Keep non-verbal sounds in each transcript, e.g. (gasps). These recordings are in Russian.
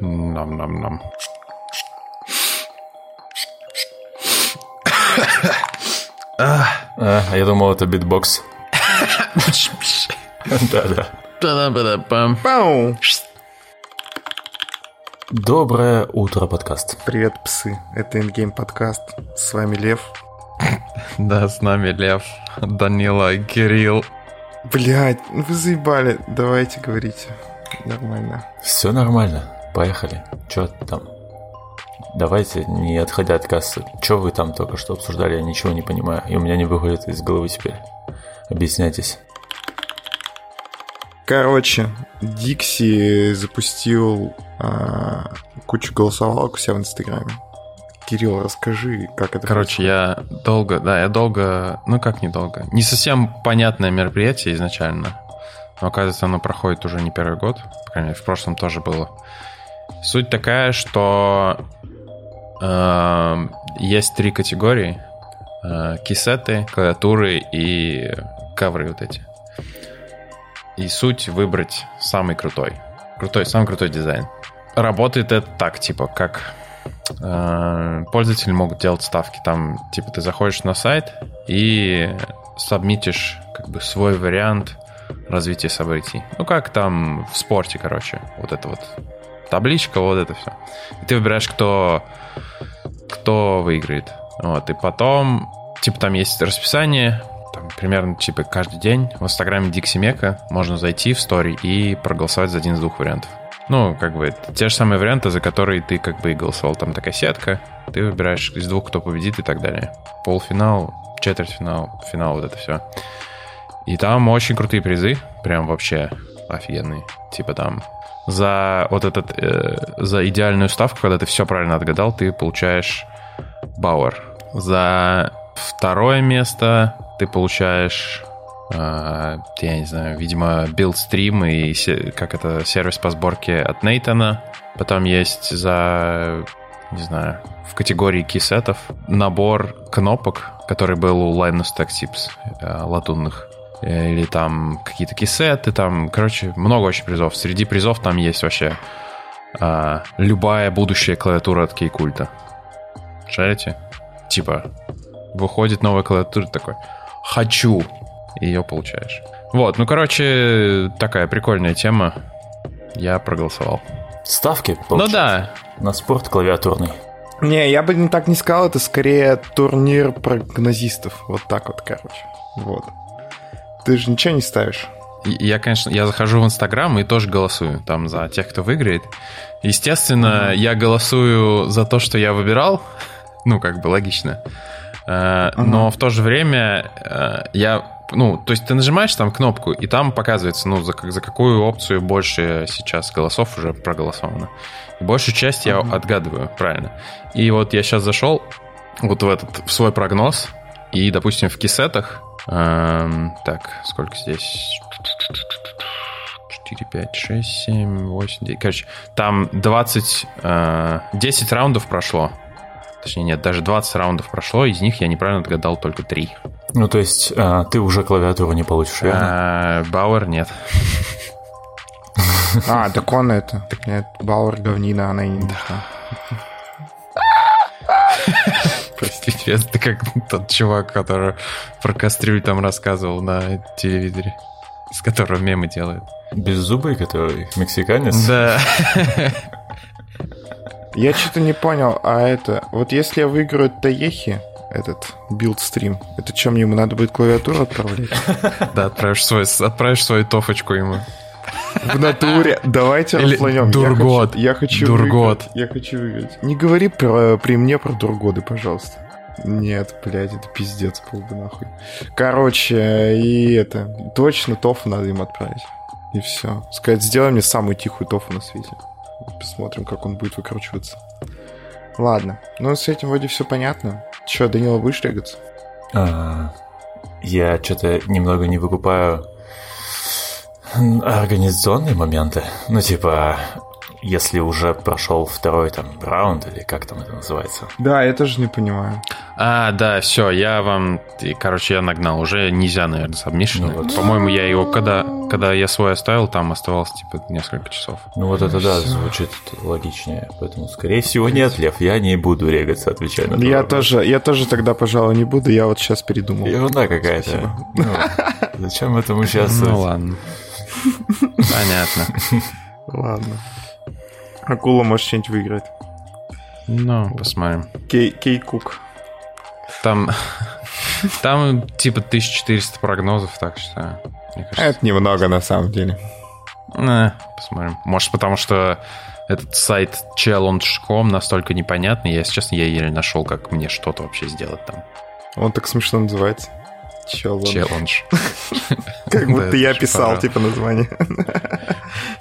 Нам-нам-нам. А, а я думал, это битбокс. (laughs) Да-да. Доброе утро, подкаст. Привет, псы. Это Endgame подкаст. С вами Лев. (laughs) Да, с нами Лев, Данила, Кирилл. Блять, ну вы заебали. Давайте говорите. Нормально. Все нормально. Поехали. Че там? Давайте, не отходя от кассы. Че вы там только что обсуждали? Я ничего не понимаю. И у меня не выходит из головы теперь. Объясняйтесь. Короче, Дикси запустил а, кучу голосовалок у себя в Инстаграме. Кирилл, расскажи, как это Короче, я долго, да, я долго, ну как недолго, не совсем понятное мероприятие изначально, но оказывается оно проходит уже не первый год, по крайней мере, в прошлом тоже было. Суть такая, что э, есть три категории. Э, кисеты, клавиатуры и ковры вот эти. И суть выбрать самый крутой. Крутой, самый крутой дизайн. Работает это так, типа, как э, пользователи могут делать ставки. Там, типа, ты заходишь на сайт и сабмитишь как бы свой вариант развития событий. Ну, как там в спорте, короче. Вот это вот табличка, вот это все. И ты выбираешь, кто, кто выиграет. Вот, и потом, типа, там есть расписание, там, примерно, типа, каждый день в инстаграме Диксимека можно зайти в стори и проголосовать за один из двух вариантов. Ну, как бы, те же самые варианты, за которые ты как бы и голосовал. Там такая сетка, ты выбираешь из двух, кто победит и так далее. Полуфинал, четвертьфинал, финал, вот это все. И там очень крутые призы, прям вообще офигенные. Типа там за вот этот, э, за идеальную ставку, когда ты все правильно отгадал, ты получаешь Бауэр. За второе место ты получаешь, э, я не знаю, видимо, билдстрим и се- как это, сервис по сборке от Нейтана. Потом есть за, не знаю, в категории кисетов набор кнопок, который был у Linus Tech Tips э, латунных или там какие-то кисеты, там, короче, много очень призов. Среди призов там есть вообще а, любая будущая клавиатура от кейкульта. Шарите? Типа, выходит новая клавиатура, такой, хочу, и ее получаешь. Вот, ну, короче, такая прикольная тема. Я проголосовал. Ставки, Ну получается, да, на спорт клавиатурный. Не, я бы не так не сказал, это скорее турнир прогнозистов. Вот так вот, короче. Вот. Ты же ничего не ставишь. Я, конечно, я захожу в Инстаграм и тоже голосую там за тех, кто выиграет. Естественно, я голосую за то, что я выбирал. Ну, как бы логично. Э, Но в то же время э, я... Ну, то есть ты нажимаешь там кнопку, и там показывается, ну, за, за какую опцию больше сейчас голосов уже проголосовано. И большую часть я отгадываю, правильно. И вот я сейчас зашел вот в этот, в свой прогноз, и, допустим, в кисетах... эм, так, сколько здесь? 4, 5, 6, 7, 8, 9. Короче, там 20, э, 10 раундов прошло. Точнее, нет, даже 20 раундов прошло, из них я неправильно отгадал только 3. Ну, то есть, а, ты уже клавиатуру не получишь, верно? Бауэр нет. (laughs) А, так он это. Нет, Бауэр говнина, она и не нужна. (laughs) Простите, это (laughs) как тот чувак, который про кастрюль там рассказывал на телевизоре, с которого мемы делают. Беззубый, который мексиканец. Да. (laughs) Я что-то не понял, а это... Вот если я выиграю Таехи, этот билдстрим, это что, мне ему надо будет клавиатуру отправлять? (laughs) Да, отправишь, свой, отправишь свою тофочку ему. В натуре. Давайте Или. Дургот. Я хочу, я хочу Дургот. выиграть. Я хочу выиграть. Не говори про, при мне про Дургоды, пожалуйста. Нет, блядь, это пиздец был бы нахуй. Короче, и это... Точно тофу надо им отправить. И все. Сказать, сделай мне самую тихую тофу на свете. Посмотрим, как он будет выкручиваться. Ладно. Ну, с этим вроде все понятно. Че, Данила, будешь регаться? А, Я что-то немного не выкупаю организационные моменты. Ну, типа, если уже прошел второй там раунд, или как там это называется. Да, я тоже не понимаю. А, да, все, я вам, короче, я нагнал. Уже нельзя, наверное, submission. Ну вот. По-моему, я его, когда, когда я свой оставил, там оставалось, типа, несколько часов. Ну вот это да, звучит логичнее. Поэтому, скорее всего, нет, Лев, я не буду регаться, отвечая на Я вопрос. тоже, я тоже тогда, пожалуй, не буду, я вот сейчас передумал. Ерунда какая-то. Ну, зачем этому участвовать? Ну ладно. Понятно. Ладно. Акула может что-нибудь выиграть. Ну, посмотрим. Кей, Кей Кук. Там, (laughs) там типа 1400 прогнозов, так что, мне кажется, Это немного на самом деле. э, посмотрим. Может, потому что этот сайт challenge.com настолько непонятный, я, если честно, я еле нашел, как мне что-то вообще сделать там. Он так смешно называется. Челлендж. Челлендж. (laughs) Как будто я писал, типа, название.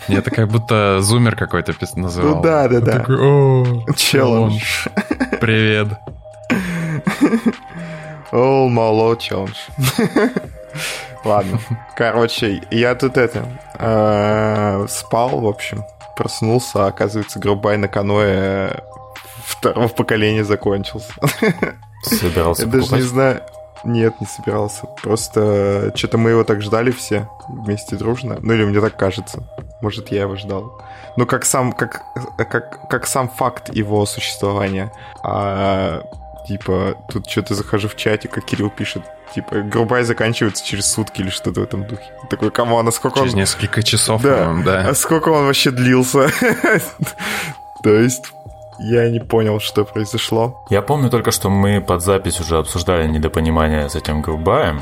Нет, это как будто зумер какой-то называл. Ну да, да, да. такой, «О, Челлендж. (laughs) Привет. All Malo Challenge. Ладно. Короче, я тут это... э, Спал, в общем. Проснулся, а оказывается, Грубай на каноэ второго поколения закончился. Собирался Я даже не знаю... Нет, не собирался. Просто что-то мы его так ждали все вместе дружно. Ну или мне так кажется. Может, я его ждал. Ну, как сам, как, как, как сам факт его существования. А типа, тут что-то захожу в чате, как Кирилл пишет, типа, грубай заканчивается через сутки или что-то в этом духе. Такой, кому а сколько Через он... несколько часов, Да. да. А сколько он вообще длился? (laughs) То есть, я не понял, что произошло. Я помню только, что мы под запись уже обсуждали недопонимание с этим Грубаем,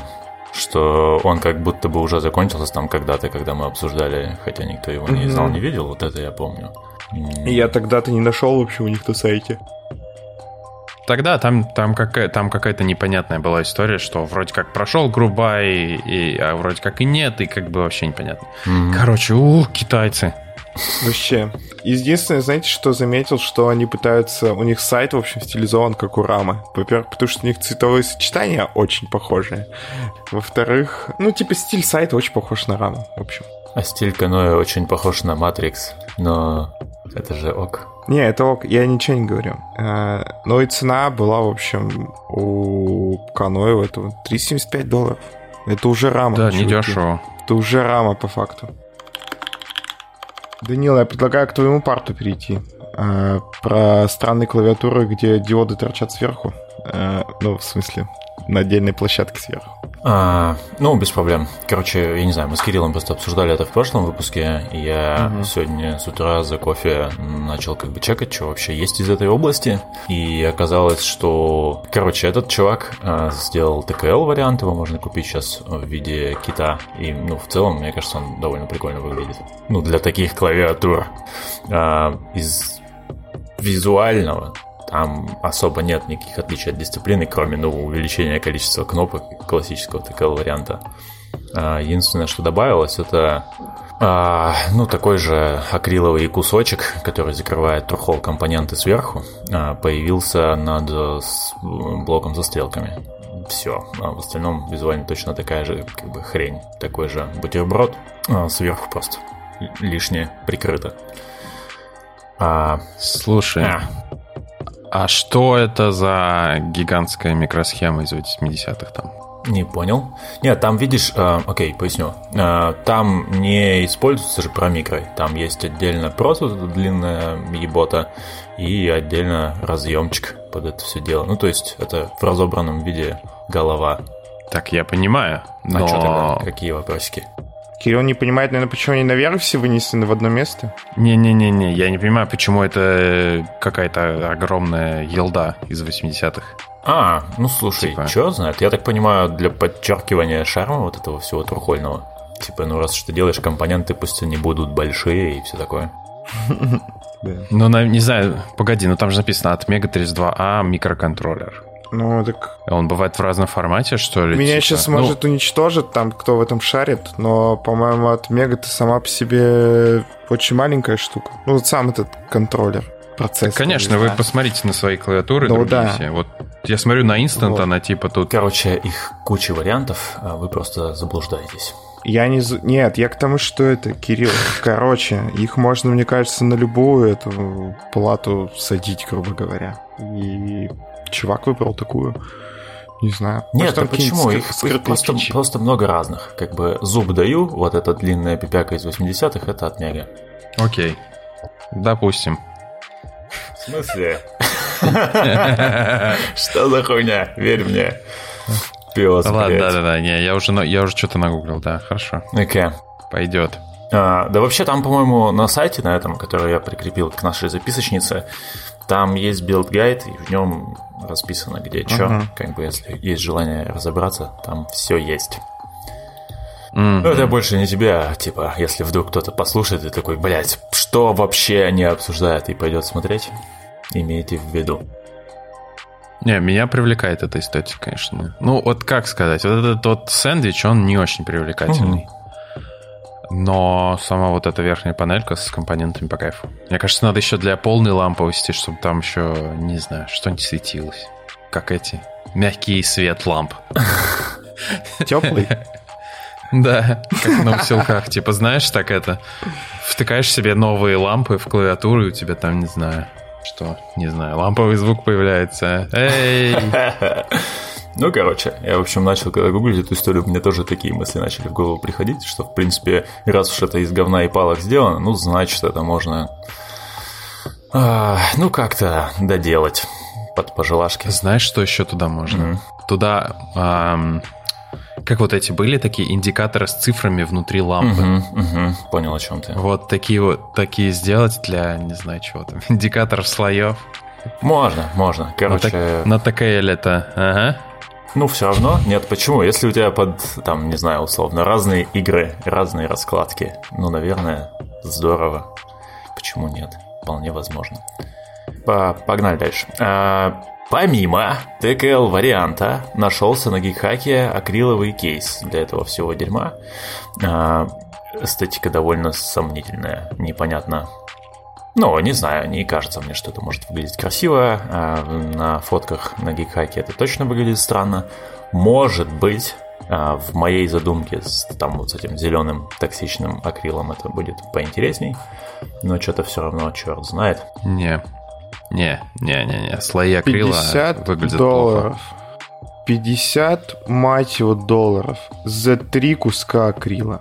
что он как будто бы уже закончился там когда-то, когда мы обсуждали, хотя никто его не знал, не видел, вот это я помню. И я тогда-то не нашел, в общем, у них на сайте. Тогда там, там, какая, там какая-то непонятная была история, что вроде как прошел Грубай, и, а вроде как и нет, и как бы вообще непонятно. м. Короче, ух, китайцы. Вообще. Единственное, знаете, что заметил, что они пытаются... У них сайт, в общем, стилизован как у Рамы. Во-первых, потому что у них цветовые сочетания очень похожие. Во-вторых, ну, типа, стиль сайта очень похож на Раму, в общем. А стиль каноэ очень похож на Матрикс, но это же ок. Не, это ок, я ничего не говорю. Но и цена была, в общем, у каноэ этого 375 долларов. Это уже рама. Да, чуваки. недешево. Это уже рама по факту. Данил, я предлагаю к твоему парту перейти. Э, Про странные клавиатуры, где диоды торчат сверху. Э, Ну, в смысле, на отдельной площадке сверху. А, ну, без проблем. Короче, я не знаю, мы с Кириллом просто обсуждали это в прошлом выпуске, и я Мгм. сегодня с утра за кофе начал как бы чекать, что вообще есть из этой области, и оказалось, что, короче, этот чувак а, сделал ТКЛ вариант, его можно купить сейчас в виде кита, и, ну, в целом, мне кажется, он довольно прикольно выглядит. Ну, для таких клавиатур. А, из визуального там особо нет никаких отличий от дисциплины, кроме ну, увеличения количества кнопок классического такого варианта. А, Единственное, что добавилось, это а, ну, такой же акриловый кусочек, который закрывает трухол компоненты сверху, а, появился над блоком со стрелками. Все. А в остальном визуально точно такая же как бы хрень. Такой же бутерброд. а, сверху просто лишнее прикрыто. А, Слушай, а, а что это за гигантская микросхема из 80-х там? Не понял. Нет, там видишь, э, окей, поясню. Э, там не используется же промикрой. Там есть отдельно просто длинная ебота и отдельно разъемчик под это все дело. Ну, то есть это в разобранном виде голова. Так, я понимаю, А что тогда? но... Какие вопросики? Кирилл не понимает, наверное, почему они наверх все вынесены в одно место? Не-не-не-не, я не понимаю, почему это какая-то огромная елда из 80-х. А, ну слушай, Типа. что знает? Я так понимаю, для подчеркивания шарма вот этого всего трухольного. Типа, ну раз что ты делаешь компоненты, пусть они будут большие и все такое. (laughs) Ну, не знаю, погоди, ну там же написано от Mega 32A микроконтроллер. Ну, так Он бывает в разном формате, что ли? Меня типа? сейчас Ну, может уничтожить там, кто в этом шарит, но, по-моему, от Мега ты сама по себе очень маленькая штука. Ну, вот сам этот контроллер, процесс. Конечно, вы посмотрите на свои клавиатуры, Ну другие да. все. Вот я смотрю на Instant, Вот. она типа тут... Короче, их куча вариантов, а вы просто заблуждаетесь. Я не... Нет, я к тому, что это, Кирилл. Короче, их можно, мне кажется, на любую эту плату садить, грубо говоря. И чувак выбрал такую. Не знаю. Нет, а почему? Их, их просто, просто много разных. Как бы зуб даю, вот эта длинная пипяка из 80-х, это от Мега. Окей. Допустим. В смысле? Что за хуйня? Верь мне. Пес, да ладно, да-да-да, не, я уже, я уже что-то нагуглил, да, хорошо. Окей. Пойдет. А, да вообще там, по-моему, на сайте на этом, который я прикрепил к нашей записочнице, там есть build guide, и в нем расписано, где uh-huh. что. Как бы, если есть желание разобраться, там все есть. Mm-hmm. Ну, это больше не тебя, типа, если вдруг кто-то послушает и такой, блядь, что вообще они обсуждают, и пойдет смотреть, имейте в виду. Не, меня привлекает эта эстетика, конечно. Ну, вот как сказать, вот этот вот сэндвич, он не очень привлекательный. Mm-hmm. Но сама вот эта верхняя панелька с компонентами по кайфу. Мне кажется, надо еще для полной ламповости, чтобы там еще, не знаю, что-нибудь светилось. Как эти мягкий свет ламп. Теплый? (laughs) Да, как на усилках. Типа, знаешь, так это, втыкаешь себе новые лампы в клавиатуру, и у тебя там, не знаю, что, не знаю, ламповый звук появляется. Эй! (laughs) Ну, короче, я, в общем, начал, когда гуглить эту историю, мне тоже такие мысли начали в голову приходить, что, в принципе, раз уж это из говна и палок сделано, ну, значит, это можно, а, ну, как-то доделать под пожелашки. Знаешь, что еще туда можно? Mm-hmm. Туда эм, как вот эти были такие индикаторы с цифрами внутри лампы. Угу, угу, понял, о чем ты. Вот такие вот такие сделать для, не знаю, чего там, (laughs) индикаторов слоев. Можно, можно. Короче... На, так, на это, ага. Ну, все равно. Нет, почему? Если у тебя под, там, не знаю, условно, разные игры, разные раскладки, ну, наверное, здорово. Почему нет? Вполне возможно. Погнали дальше. А, Помимо TKL варианта нашелся на гигхаке акриловый кейс для этого всего дерьма. А, эстетика довольно сомнительная, непонятно. Ну, не знаю, не кажется мне, что это может выглядеть красиво. А на фотках на гигхаке это точно выглядит странно. Может быть, а, в моей задумке с, там вот с этим зеленым токсичным акрилом это будет поинтересней. Но что-то все равно черт знает. Не, не, не, не, не. Слои акрила 50 выглядят долларов. плохо. 50, мать его, долларов за три куска акрила.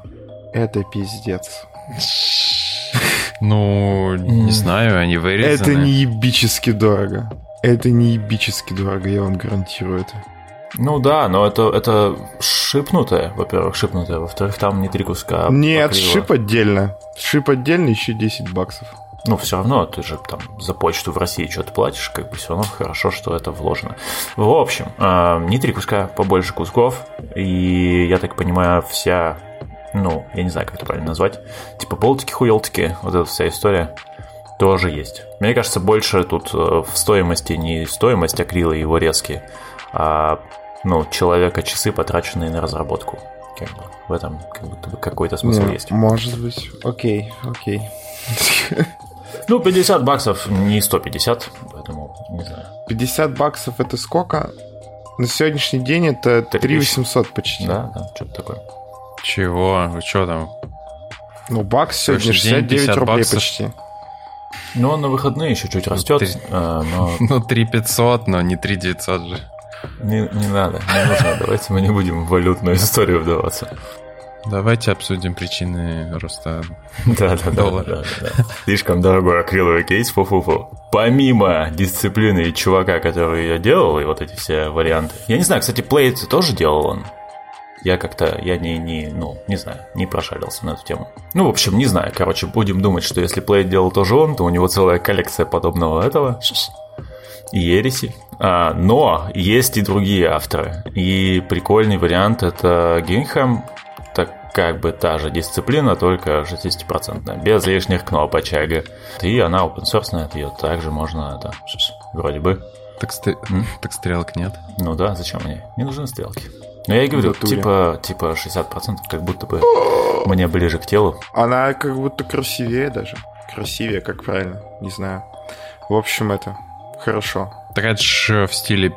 Это пиздец. (laughs) Ну, не знаю, они вырезаны. Это не ебически дорого. Это не ебически дорого, я вам гарантирую это. Ну да, но это, это шипнутое, во-первых, шипнутое, во-вторых, там не три куска. Нет, акрила. шип отдельно. Шип отдельно еще 10 баксов. Ну, все равно, ты же там за почту в России что-то платишь, как бы все равно хорошо, что это вложено. В общем, э, не три куска, побольше кусков, и я так понимаю, вся, ну, я не знаю, как это правильно назвать, типа болтики-хуелтики, вот эта вся история тоже есть. Мне кажется, больше тут э, в стоимости не стоимость акрила и его резки, а, ну, человека часы, потраченные на разработку. Как бы в этом как будто бы какой-то смысл ну, есть. Может быть. Окей, окей. (laughs) Ну, 50 баксов, не 150, поэтому не знаю. 50 баксов это сколько? На сегодняшний день это 3 800 почти. Да, да, что-то такое. Чего? Вы что там? Ну, бакс сегодня 69 рублей баксов. почти. Ну, он на выходные еще чуть растет. 3... А, но... (laughs) Ну, 3 500, но не 3 900 же. Не, не надо, не нужно. Давайте мы не будем в валютную историю вдаваться. Давайте обсудим причины роста (laughs) да, да, доллара. Да, да, да. Слишком дорогой акриловый кейс, фу-фу-фу. Помимо дисциплины чувака, который ее делал, и вот эти все варианты. Я не знаю, кстати, Plate тоже делал он. Я как-то, я не, не, ну, не знаю, не прошарился на эту тему. Ну, в общем, не знаю. Короче, будем думать, что если Plate делал тоже он, то у него целая коллекция подобного этого. И ереси. А, но есть и другие авторы. И прикольный вариант это Гинхэм, как бы та же дисциплина, только 60%, без лишних кнопочек. И она open source, ее также можно, это, вроде бы. Так, стр... так стрелок нет? Ну да, зачем мне? Не нужны стрелки. Но я и говорю, типа, типа 60% как будто бы мне ближе к телу. Она как будто красивее даже. Красивее, как правильно, не знаю. В общем, это хорошо. Так это же в стиле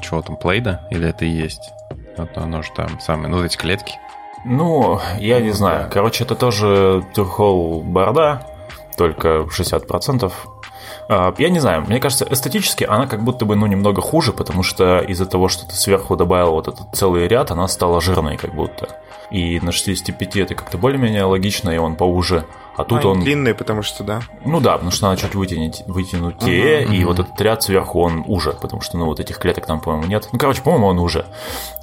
чего там, плейда? Или это и есть? Вот оно же там самое, ну, эти клетки. Ну, я не знаю. Короче, это тоже Турхол борода, только 60%. А, Я не знаю, мне кажется, эстетически она как будто бы, ну, немного хуже, потому что из-за того, что ты сверху добавил вот этот целый ряд, она стала жирной как будто. И на 65 это как-то более-менее логично, и он поуже. А тут Они он... длинные, потому что, да. Ну да, потому что надо чуть вытянуть, вытянутее, и вот этот ряд сверху он уже, потому что, ну, вот этих клеток там, по-моему, нет. Ну, короче, по-моему, он уже.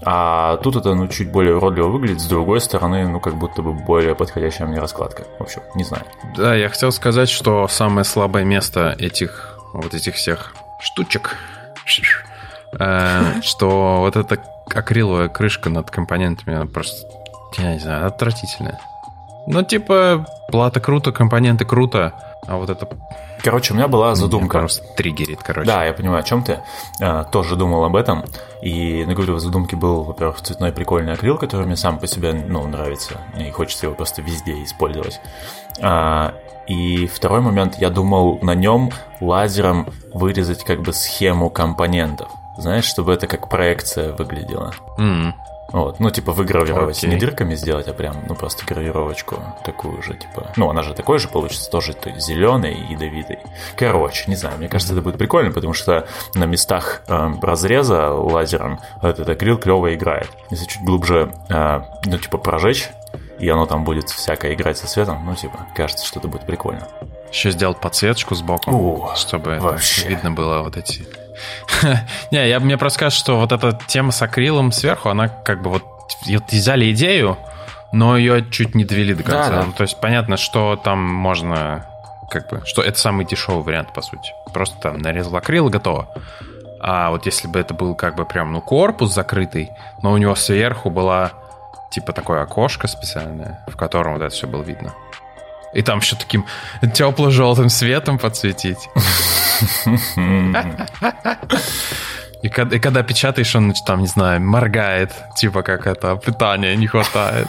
А тут это, ну, чуть более уродливо выглядит, с другой стороны, ну, как будто бы более подходящая мне раскладка. В общем, не знаю. Да, я хотел сказать, что самое слабое место этих вот этих всех штучек, э, (laughs) что вот эта акриловая крышка над компонентами, она просто, я не знаю, отвратительная. Ну, типа, плата круто, компоненты круто, а вот это Короче, у меня была задумка. просто триггерит, короче. Да, я понимаю, о чем ты. А, тоже думал об этом. И, ну, говорю, в задумке был, во-первых, цветной прикольный акрил, который мне сам по себе, ну, нравится. И хочется его просто везде использовать. А, и второй момент, я думал на нем лазером вырезать как бы схему компонентов. Знаешь, чтобы это как проекция выглядело. М. Вот, ну, типа выгравировать, Окей. не дырками сделать, а прям, ну, просто гравировочку такую же, типа. Ну, она же такой же получится, тоже зеленый и ядовитый. Короче, не знаю, мне кажется, это будет прикольно, потому что на местах э, разреза лазером этот акрил клево играет. Если чуть глубже, э, ну, типа, прожечь, и оно там будет всякое играть со светом, ну, типа, кажется, что это будет прикольно. Еще сделать подсветочку сбоку, О, чтобы вообще. видно было вот эти... (laughs) Не, я, мне просто кажется, что вот эта тема с акрилом сверху, она как бы вот... взяли идею, но ее чуть не довели до конца. Да, да. Ну, то есть понятно, что там можно... Как бы, что это самый дешевый вариант, по сути. Просто там нарезал акрил и готово. А вот если бы это был как бы прям, ну, корпус закрытый, но у него сверху была типа такое окошко специальное, в котором вот это все было видно. И там еще таким тепло-желтым светом подсветить. И когда, и когда печатаешь, он там, не знаю, моргает, типа как это, питания не хватает.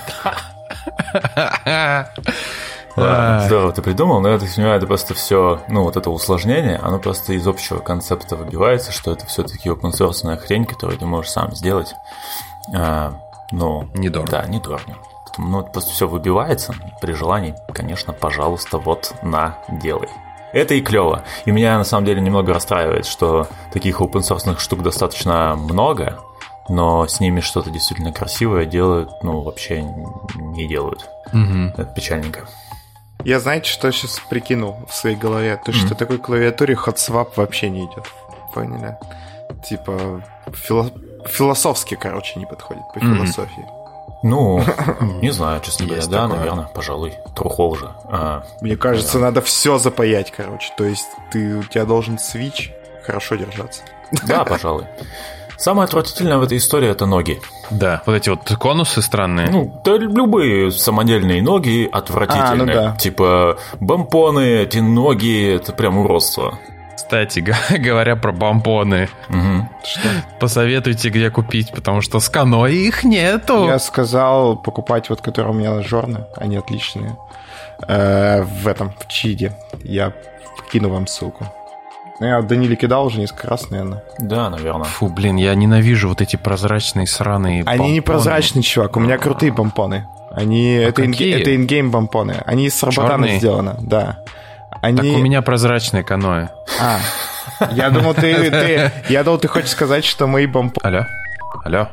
Да, здорово ты придумал, но я так понимаю, это просто все, ну, вот это усложнение, оно просто из общего концепта выбивается, что это все-таки open source хрень, которую ты можешь сам сделать. А, ну, Недорого. Да, недорого. Поэтому, ну, это просто все выбивается. При желании, конечно, пожалуйста, вот на, делай. Это и клево. И меня на самом деле немного расстраивает, что таких open source штук достаточно много, но с ними что-то действительно красивое делают, ну, вообще не делают. Мгм. Это печальненько. Я, знаете, что сейчас прикинул в своей голове? То, что такой клавиатуре HotSwap вообще не идет. Поняли? Типа, фило- философски, короче, не подходит по Мгм. философии. Ну, (laughs) не знаю, честно говоря, да, такое. наверное, пожалуй. Трухол же. А, Мне кажется, надо все запаять, короче. То есть ты, у тебя должен свич хорошо держаться. да, (laughs) пожалуй. Самое отвратительное в этой истории это ноги. Да, вот эти вот конусы странные. Ну, да любые самодельные ноги отвратительные. А, ну да. Типа бампоны, эти ноги, это прям уродство. Кстати, (laughs) говоря про бомбоны, Мгм. посоветуйте, где купить, потому что с Каной их нету. Я сказал покупать вот, которые у меня на жорны, они отличные. Э, в этом, в Чиде. Я кину вам ссылку. Ну, Я Даниле кидал уже несколько раз, наверное. Да, наверное. Фу, блин, я ненавижу вот эти прозрачные сраные Они помпоны. непрозрачные, чувак. У меня крутые помпоны. Они... это, инге- какие? это ингейм помпоны. Они из Сарбатана сделаны, да. Они... Так у меня прозрачное каноэ. А, я думал, ты, ты... Я думал, ты хочешь сказать, что мои помпоны... Алло? Алло?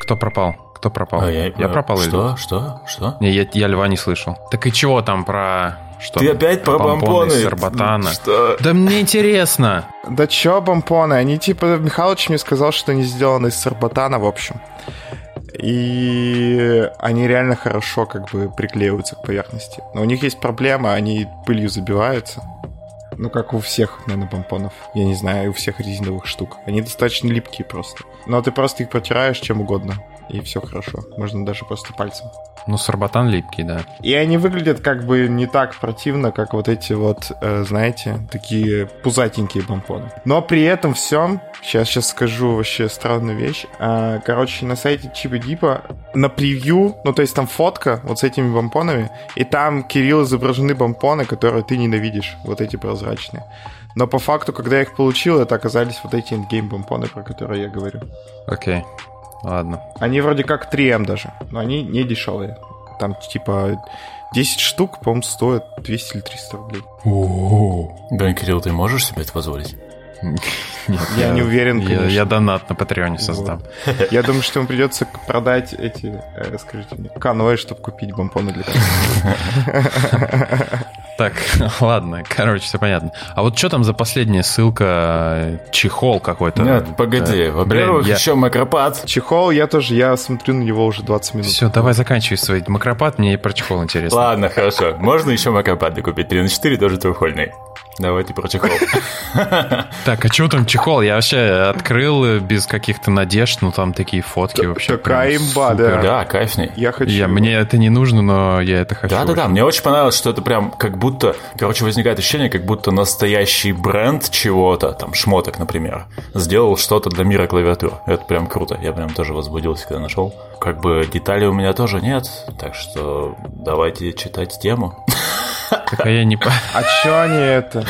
Кто пропал? Кто пропал? А я, а, пропал или- Что? Что? Что? Не, я, я льва не слышал. Так и чего там про... Что? Ты опять про из Сарбатана. Что? Да мне интересно. Да чё помпоны? Они типа... Михалыч мне сказал, что они сделаны из Сарбатана, в общем. И они реально хорошо как бы приклеиваются к поверхности. Но у них есть проблема, они пылью забиваются. Ну, как у всех нанопомпонов. Я не знаю, у всех резиновых штук. Они достаточно липкие просто. Но ты просто их протираешь чем угодно. И все хорошо. Можно даже просто пальцем. Ну, сарбатан липкий, да. И они выглядят как бы не так противно, как вот эти вот, э, знаете, такие пузатенькие помпоны. Но при этом всем, сейчас, сейчас скажу вообще странную вещь. А, короче, на сайте Чипа Дипа на превью, ну то есть там фотка вот с этими помпонами, и там, Кирилл, изображены помпоны, которые ты ненавидишь, вот эти прозрачные. Но по факту, когда я их получил, это оказались вот эти ингейм помпоны, про которые я говорю. Окей. Ладно. Они вроде как 3М даже, но они не дешевые. Там типа 10 штук, по-моему, стоят 200 или 300 рублей. Блин, Кирилл, ты можешь себе это позволить? (laughs) Нет, Я не уверен, я, конечно. я донат на Патреоне создам. Я думаю, что ему придется продать эти, э, скажите мне, каноэ, чтобы купить бомбоны для. (laughs) Так, (laughs) ладно, короче, все понятно. А вот что там за последняя ссылка? Чехол какой-то. Нет, погоди. Э, Во-первых, я- еще макропад. Чехол, я тоже, я смотрю на него уже 20 минут. Все, давай заканчивай свой макропад, мне и про чехол интересно. Ладно, хорошо. Можно еще макропады купить. 3 на 4 тоже трехольный. Давайте про чехол. (laughs) Так, а что там чехол? Я вообще открыл без каких-то надежд, ну там такие фотки вообще. такая имба, да. Да, кайфный. Я хочу... Я, мне это не нужно, но я это хочу. Да-да-да, мне очень понравилось, что это прям как будто, короче, возникает ощущение, как будто настоящий бренд чего-то, там, шмоток, например, сделал что-то для мира клавиатур. Это прям круто. Я прям тоже возбудился, когда нашел. Как бы деталей у меня тоже нет, так что давайте читать тему. Так, а я не... по- А чё они это?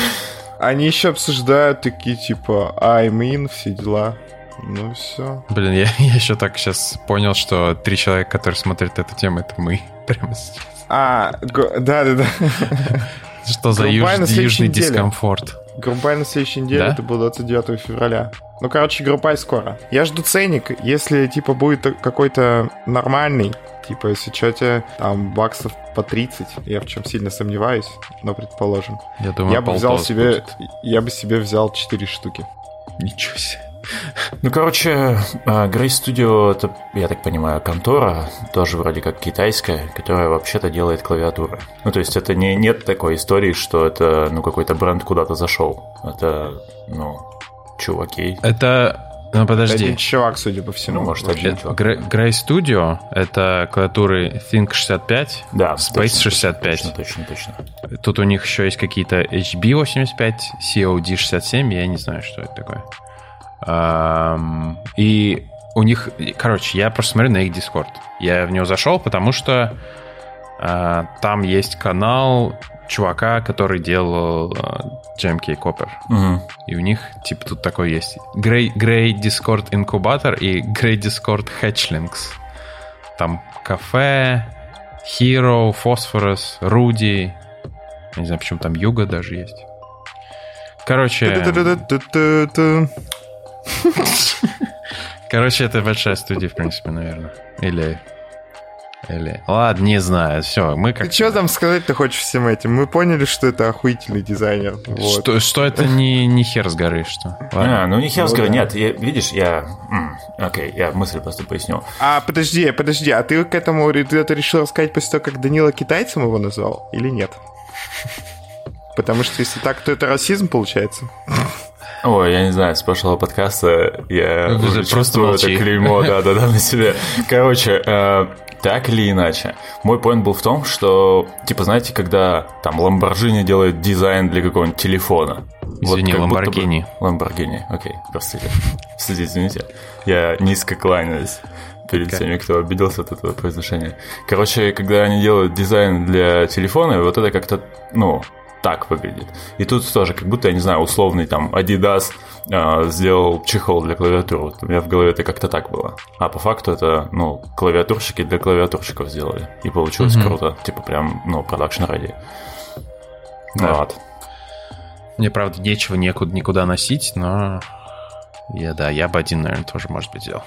Они еще обсуждают такие, типа, I'm in, все дела. Ну все. Блин, я, (laughs) я еще так сейчас понял, что три человека, которые смотрят эту тему, это мы. (laughs) Прямо сейчас. А, го- да-да-да. Что за юж- южный неделе. дискомфорт? Группай на следующей неделе, Да? это было 29 февраля. Ну, короче, группай скоро. Я жду ценник. Если, типа, будет какой-то нормальный, типа, если что-то там баксов по 30, я в чем сильно сомневаюсь, но предположим. Я думаю, я бы взял себе, будет. я бы себе взял 4 штуки. Ничего себе. Ну, короче, а, Grace Studio, это, я так понимаю, контора, тоже вроде как китайская, которая вообще-то делает клавиатуры. Ну, то есть это не, нет такой истории, что это, ну, какой-то бренд куда-то зашел. Это, ну, чуваки. Это... Ну, подожди. Один чувак, судя по всему. Ну, может, один чувак. Грей Grey Studio — это клавиатуры Think 65, Да, Space точно, 65. Точно, точно, точно. Тут у них еще есть какие-то HB85, COD67, я не знаю, что это такое. И у них... Короче, я просто смотрю на их Discord. Я в него зашел, потому что а, там есть канал чувака, который делал а, GMK Copper. Мгм. И у них, типа, тут такой есть. Grey, Grey Discord Incubator и Grey Discord Hatchlings. Там кафе, Hero, Phosphorus, Руди. Я не знаю, почему там Юга даже есть. Короче, Ту-ту-ту-ту-ту-ту. (laughs) короче, это большая студия, в принципе, наверное. Или... Или... Ладно, не знаю. Все, мы как... Ты что там сказать-то хочешь всем этим? Мы поняли, что это охуительный дизайнер. Вот. Что, что это не, не хер с горы, что? Ладно. А, ну не хер Ну говорю, да. нет, я- видишь, я... Окей, я мысль просто поясню. А, подожди, подожди, а ты к этому ты это решил рассказать после того, как Данила китайцем его назвал, или нет? Потому что если так, то это расизм получается. Ой, я не знаю, с прошлого подкаста я Ну, уже чувствую это клеймо, (laughs) да-да-да, на себе. Короче, э, так или иначе, мой поинт был в том, что, типа, знаете, когда там Lamborghini делает дизайн для какого-нибудь телефона. Извини, как будто бы- Lamborghini. Lamborghini, окей, простите. Простите, извините. Я низко кланяюсь перед Как? теми, кто обиделся от этого произношения. Короче, когда они делают дизайн для телефона, вот это как-то, ну, так выглядит. И тут тоже, как будто, я не знаю, условный там Adidas э, сделал чехол для клавиатуры. Вот у меня в голове это как-то так было. А по факту это, ну, клавиатурщики для клавиатурщиков сделали. И получилось Мгм. круто. Типа прям, ну, продакшн ради. Да. Вот. Мне, правда, нечего некуда, никуда носить, но... Я, да, я бы один, наверное, тоже, может быть, сделал.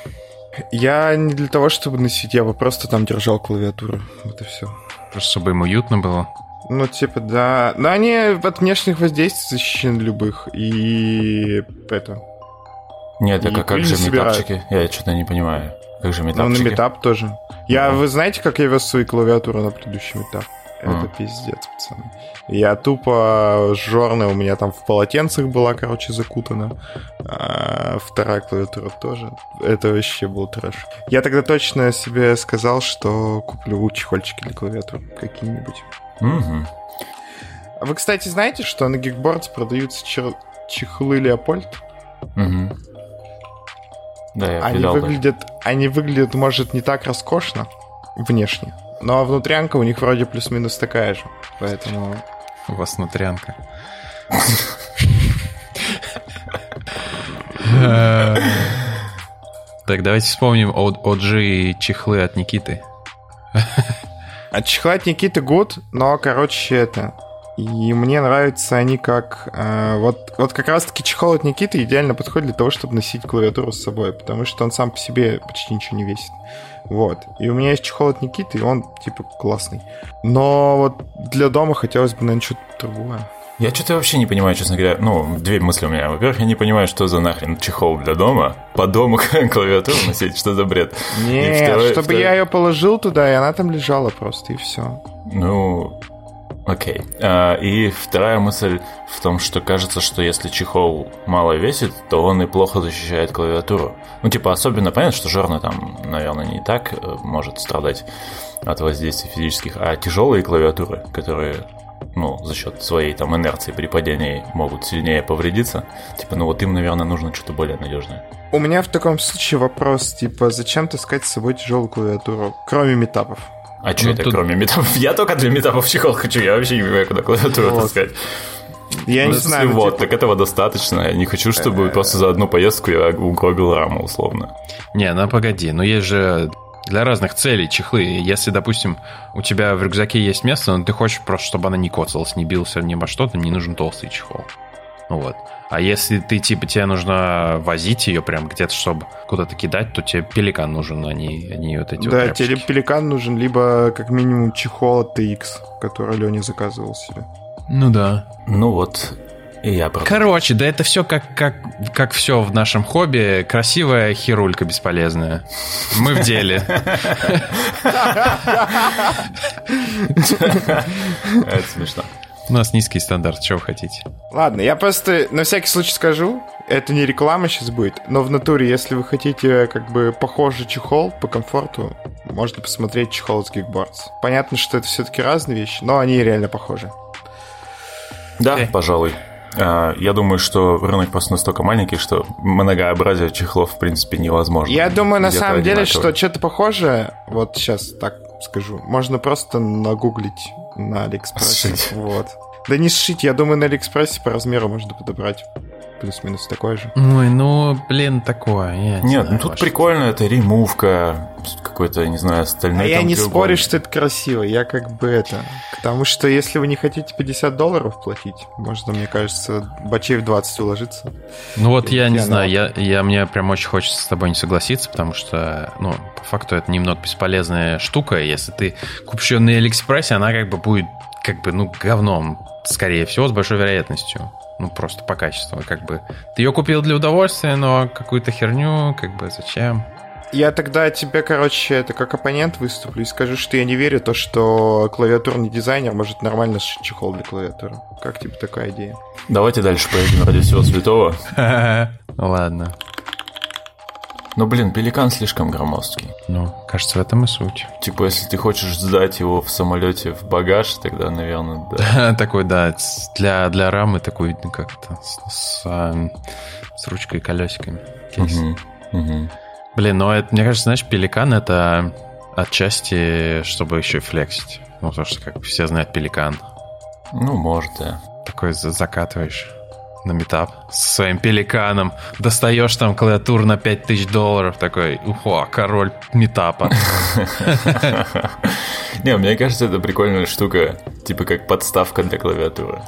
Я не для того, чтобы носить, я бы просто там держал клавиатуру. Вот и все. Просто чтобы им уютно было. Ну, типа, да. Но они от внешних воздействий защищены любых. И это. Нет, И а как же собирают. метапчики? Я что-то не понимаю. Как же Ну, на метапчики? метап тоже. Я, Ну. вы знаете, как я вез свои клавиатуры на предыдущий метап? Это Мгм. пиздец, пацаны. Я тупо жорная, у меня там в полотенцах была, короче, закутана. А вторая клавиатура тоже. Это вообще был трэш. Я тогда точно себе сказал, что куплю чехольчики для клавиатур какие-нибудь. А вы, кстати, знаете, что на Geekboards продаются чер- чехлы Леопольд? Мгм. Да, я Они видал даже. выглядят, они выглядят, может, не так роскошно внешне, но внутрянка у них вроде плюс-минус такая же. Поэтому У вас внутрянка. Так, давайте вспомним OG чехлы от Никиты. От чехла от Никиты гуд, но, короче, это... И мне нравятся они как... Э, вот, вот как раз-таки чехол от Никиты идеально подходит для того, чтобы носить клавиатуру с собой, потому что он сам по себе почти ничего не весит. Вот. И у меня есть чехол от Никиты, и он, типа, классный. Но вот для дома хотелось бы, наверное, что-то другое. Я что-то вообще не понимаю, честно говоря. Ну, две мысли у меня. Во-первых, я не понимаю, что за нахрен чехол для дома. По дому (laughs) клавиатуру носить, что за бред? Нет, второй, чтобы второй... я ее положил туда, и она там лежала просто, и все. Ну, окей. А, и вторая мысль в том, что кажется, что если чехол мало весит, то он и плохо защищает клавиатуру. Ну, типа, особенно понятно, что жирный там, наверное, не так э, может страдать от воздействия физических, а тяжелые клавиатуры, которые ну, за счет своей там инерции при падении могут сильнее повредиться. Типа, ну вот им, наверное, нужно что-то более надежное. У меня в таком случае вопрос, типа, зачем таскать с собой тяжелую клавиатуру, кроме метапов? А что ну, это, тут... кроме метапов? (laughs) Я только для метапов чехол хочу, я вообще не понимаю, куда клавиатуру вот. таскать. Я ну, не знаю. Вот, типа... так этого достаточно. Я не хочу, чтобы просто за одну поездку я угробил раму, условно. Не, ну погоди, но есть же для разных целей чехлы. Если, допустим, у тебя в рюкзаке есть место, но ты хочешь просто, чтобы она не коцалась, не бился ни во что, то не нужен толстый чехол. Ну вот. А если ты, типа, тебе нужно возить ее прям где-то, чтобы куда-то кидать, то тебе пеликан нужен, а не, а не вот эти да, вот тебе пеликан нужен, либо как минимум чехол от TX, который Леня заказывал себе. Ну да. Ну вот, и я про... Короче, да это все как, как, как все в нашем хобби. Красивая херулька бесполезная. Мы в деле. Это смешно. У нас низкий стандарт, чего вы хотите? Ладно, я просто на всякий случай скажу, это не реклама сейчас будет, но в натуре, если вы хотите как бы похожий чехол по комфорту, можно посмотреть чехол с Geekboards. Понятно, что это все-таки разные вещи, но они реально похожи. Да, окей. пожалуй. А, я думаю, что рынок просто настолько маленький, что многообразие чехлов, в принципе, невозможно. Я думаю, на самом деле, что что-то похожее, вот сейчас так скажу, можно просто нагуглить на Алиэкспрессе. Вот. Да не сшить, я думаю, на Алиэкспрессе по размеру можно подобрать плюс-минус такой же. Ой, ну, блин, такое. Я не Нет, знаю, ну тут прикольно, это ремувка, какой-то, не знаю, остальной. А я не спорю, что это красиво, я как бы это... Потому что если вы не хотите 50 долларов платить, можно, мне кажется, бачей в 20 уложиться. Ну вот я, я не знаю, я, я, мне прям очень хочется с тобой не согласиться, потому что, ну, по факту это немного бесполезная штука. Если ты купишь ее на Алиэкспрессе, она как бы будет, как бы, ну, говном, скорее всего, с большой вероятностью. Ну, просто по качеству. Как бы ты ее купил для удовольствия, но какую-то херню, как бы зачем? Я тогда тебе, короче, это как оппонент выступлю и скажу, что я не верю то, что клавиатурный дизайнер может нормально сшить чехол для клавиатуры. Как тебе такая идея? Давайте дальше поедем ради всего святого. (laughs) Ладно. Ну, блин, пеликан слишком громоздкий. Ну, кажется, в этом и суть. Типа, если ты хочешь сдать его в самолете в багаж, тогда, наверное, да. (laughs) такой, да, для, для рамы такой, ну, как то с, с, с ручкой и колесиками. Блин, ну, это, мне кажется, знаешь, пеликан это отчасти, чтобы еще и флексить. Ну, потому что, как все знают, пеликан. Ну, может, да. Такой закатываешь на метап с своим пеликаном, достаешь там клавиатуру на 5000 долларов, такой, ухо, король метапа. (laughs) Не, мне кажется, это прикольная штука, типа как подставка для клавиатуры.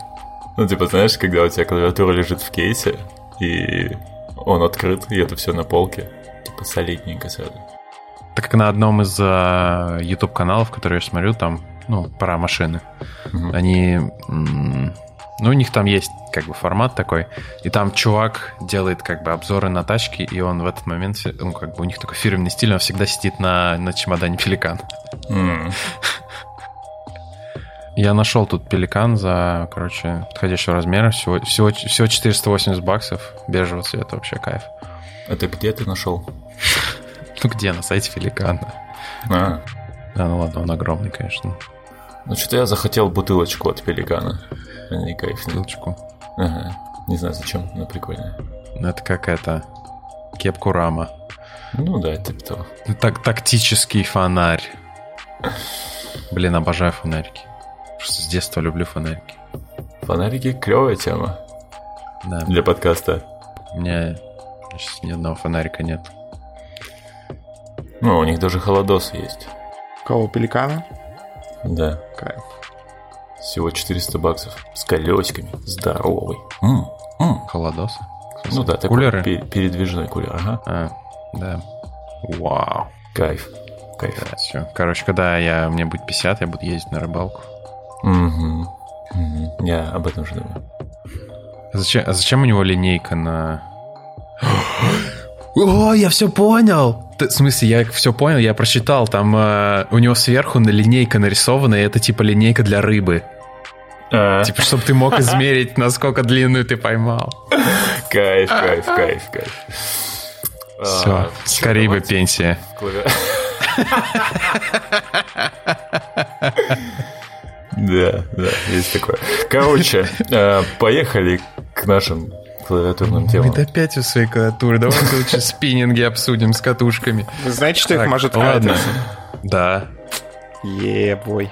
Ну, типа, знаешь, когда у тебя клавиатура лежит в кейсе, и он открыт, и это все на полке, типа солидненько сразу. Так как на одном из uh, YouTube каналов, которые я смотрю, там, ну, про машины, угу. они ну, у них там есть как бы формат такой, и там чувак делает как бы обзоры на тачки, и он в этот момент, ну, как бы у них такой фирменный стиль, он всегда сидит на, на чемодане пеликан. Mm. (laughs) Я нашел тут пеликан за, короче, подходящего размера, всего, всего, всего 480 баксов, бежевого цвета, вообще кайф. Это где ты нашел? (laughs) Ну где, на сайте пеликана. А. Да, ну ладно, он огромный, конечно. Ну что-то я захотел бутылочку от пеликана. Они кайфные. Бутылочку. Ага. Не знаю зачем, но прикольно. Ну это как это. Кепку рама. Ну да, это то. Так, тактический фонарь. Блин, обожаю фонарики. Просто с детства люблю фонарики. Фонарики клевая тема. Да. Для подкаста. У меня сейчас ни одного фонарика нет. Ну, у них даже холодос есть. Кого, пеликана? Да. Кайф. Всего 400 баксов. С колесиками. Здоровый. М, м. Холодосы. Ну да, такой Кулеры? пе- передвижной кулер. Ага. А, да. Вау. Кайф. Кайф. Да, все. Короче, когда я, мне будет 50, я буду ездить на рыбалку. Мгм. Мгм. Я об этом же думаю. А Зачем, а зачем у него линейка на... (gasps) О, я все понял! Ты- в смысле, я все понял, я прочитал. Там э, у него сверху на линейка нарисована, и это типа линейка для рыбы. А, Типа, чтобы ты мог измерить, насколько длинную ты поймал. Кайф, кайф, кайф, кайф. Все, А, скорее бы пенсия. (laughs) Да, да, есть такое. Короче, э, поехали к нашим клавиатурным темам. Мы опять у своей клавиатуры. Давайте лучше спиннинги обсудим с катушками. Вы знаете, что их может ладно. Да. Ебой.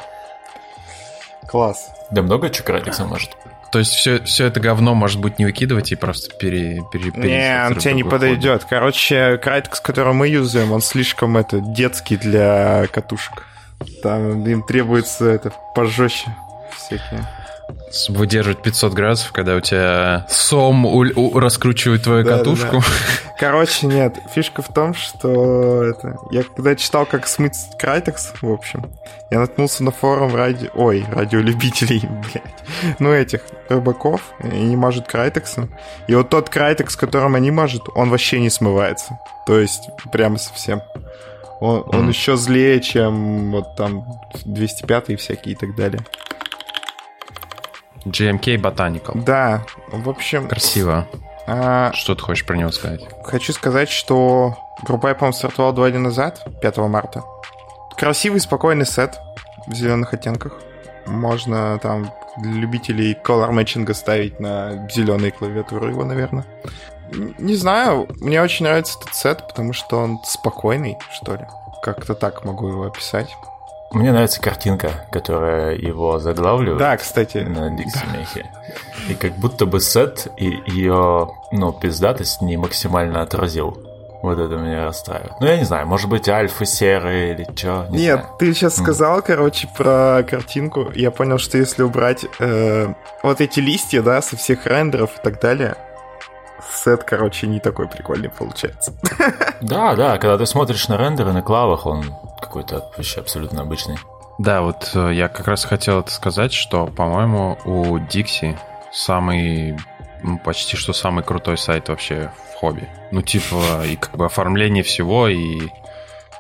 Класс. Да много чего Кратикса может. То есть все, все это говно, может быть, не выкидывать и просто пере, пере, Не, перенести он тебе не подойдет. Короче, Крайтекс, который мы юзаем, он слишком это детский для катушек. Там им требуется это пожестче всякие. Выдерживать 500 градусов, когда у тебя сом у- у- раскручивает твою Да, да, катушку. (laughs) Короче, нет, фишка в том, что это... Я когда читал, как смыть Крайтекс, в общем, я наткнулся на форум ради... Ой, радиолюбителей, (laughs) блядь. Ну, этих рыбаков, и не мажут Крайтексом. И вот тот Крайтекс, которым они мажут, он вообще не смывается. То есть, прямо совсем. Он, он Мгм. еще злее, чем вот там 205 и всякие и так далее. GMK Botanical. Да, в общем... Красиво. а, Что ты хочешь про него сказать? Хочу сказать, что группа, я, по-моему, стартовала два дня назад, 5 марта. Красивый, спокойный сет в зеленых оттенках. Можно там для любителей color matching ставить на зеленые клавиатуры его, наверное. Не знаю, мне очень нравится этот сет, потому что он спокойный, что ли. Как-то так могу его описать. Мне нравится картинка, которая его заглавливает. Да, кстати, на Диксимехе. И как будто бы сет и ее, ну, пиздатость не максимально отразил. Вот это меня расстраивает. Ну, я не знаю, может быть, альфа серые или что, не Нет, знаю. ты сейчас М. сказал, короче, про картинку. Я понял, что если убрать э, вот эти листья, да, со всех рендеров и так далее, сет, короче, не такой прикольный получается. (laughs) Да, да, когда ты смотришь на рендеры на клавах, он какой-то вообще абсолютно обычный. Да, вот э, я как раз хотел это сказать, что, по-моему, у Dixie самый, ну, почти что самый крутой сайт вообще в хобби. Ну, типа, и как бы оформление всего, и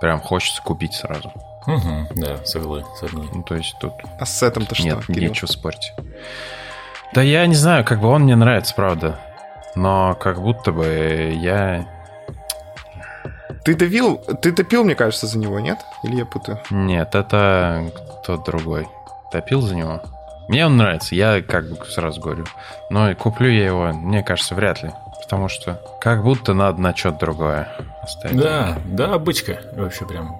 прям хочется купить сразу. Угу, да, соглы, соглы. Ну, то есть тут А с сетом-то что, нет, Кирилл? нечего спорить. Да я не знаю, как бы он мне нравится, правда. Но как будто бы я... Ты давил, ты топил, мне кажется, за него, нет? Или я путаю? Нет, это кто другой. Топил за него? Мне он нравится, я как бы сразу говорю. Но и куплю я его, мне кажется, вряд ли. Потому что как будто надо на что-то другое оставить. Да, да, обычка. Вообще прям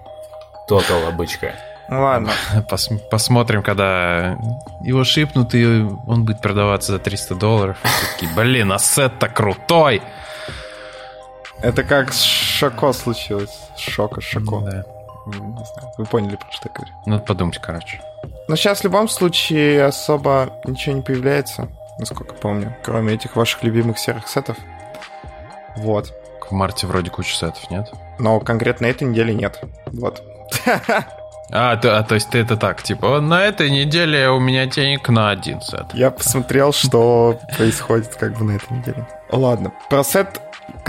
тотал обычка. Ну ладно. (laughs) Пос- посмотрим, когда его шипнут, и он будет продаваться за 300 долларов. И все такие, блин, а сет-то крутой! Это как с Шоко случилось. Шока, Шоко. Да. Не знаю. Вы поняли, про что я говорю. Надо подумать, короче. Но сейчас в любом случае особо ничего не появляется, насколько помню, кроме этих ваших любимых серых сетов. Вот. В марте вроде куча сетов, нет? Но конкретно этой неделе нет. Вот. (laughs) А, то, а, то есть ты это так, типа, на этой неделе у меня денег на один сет. Я посмотрел, что (laughs) происходит как бы на этой неделе. Ладно. Про сет,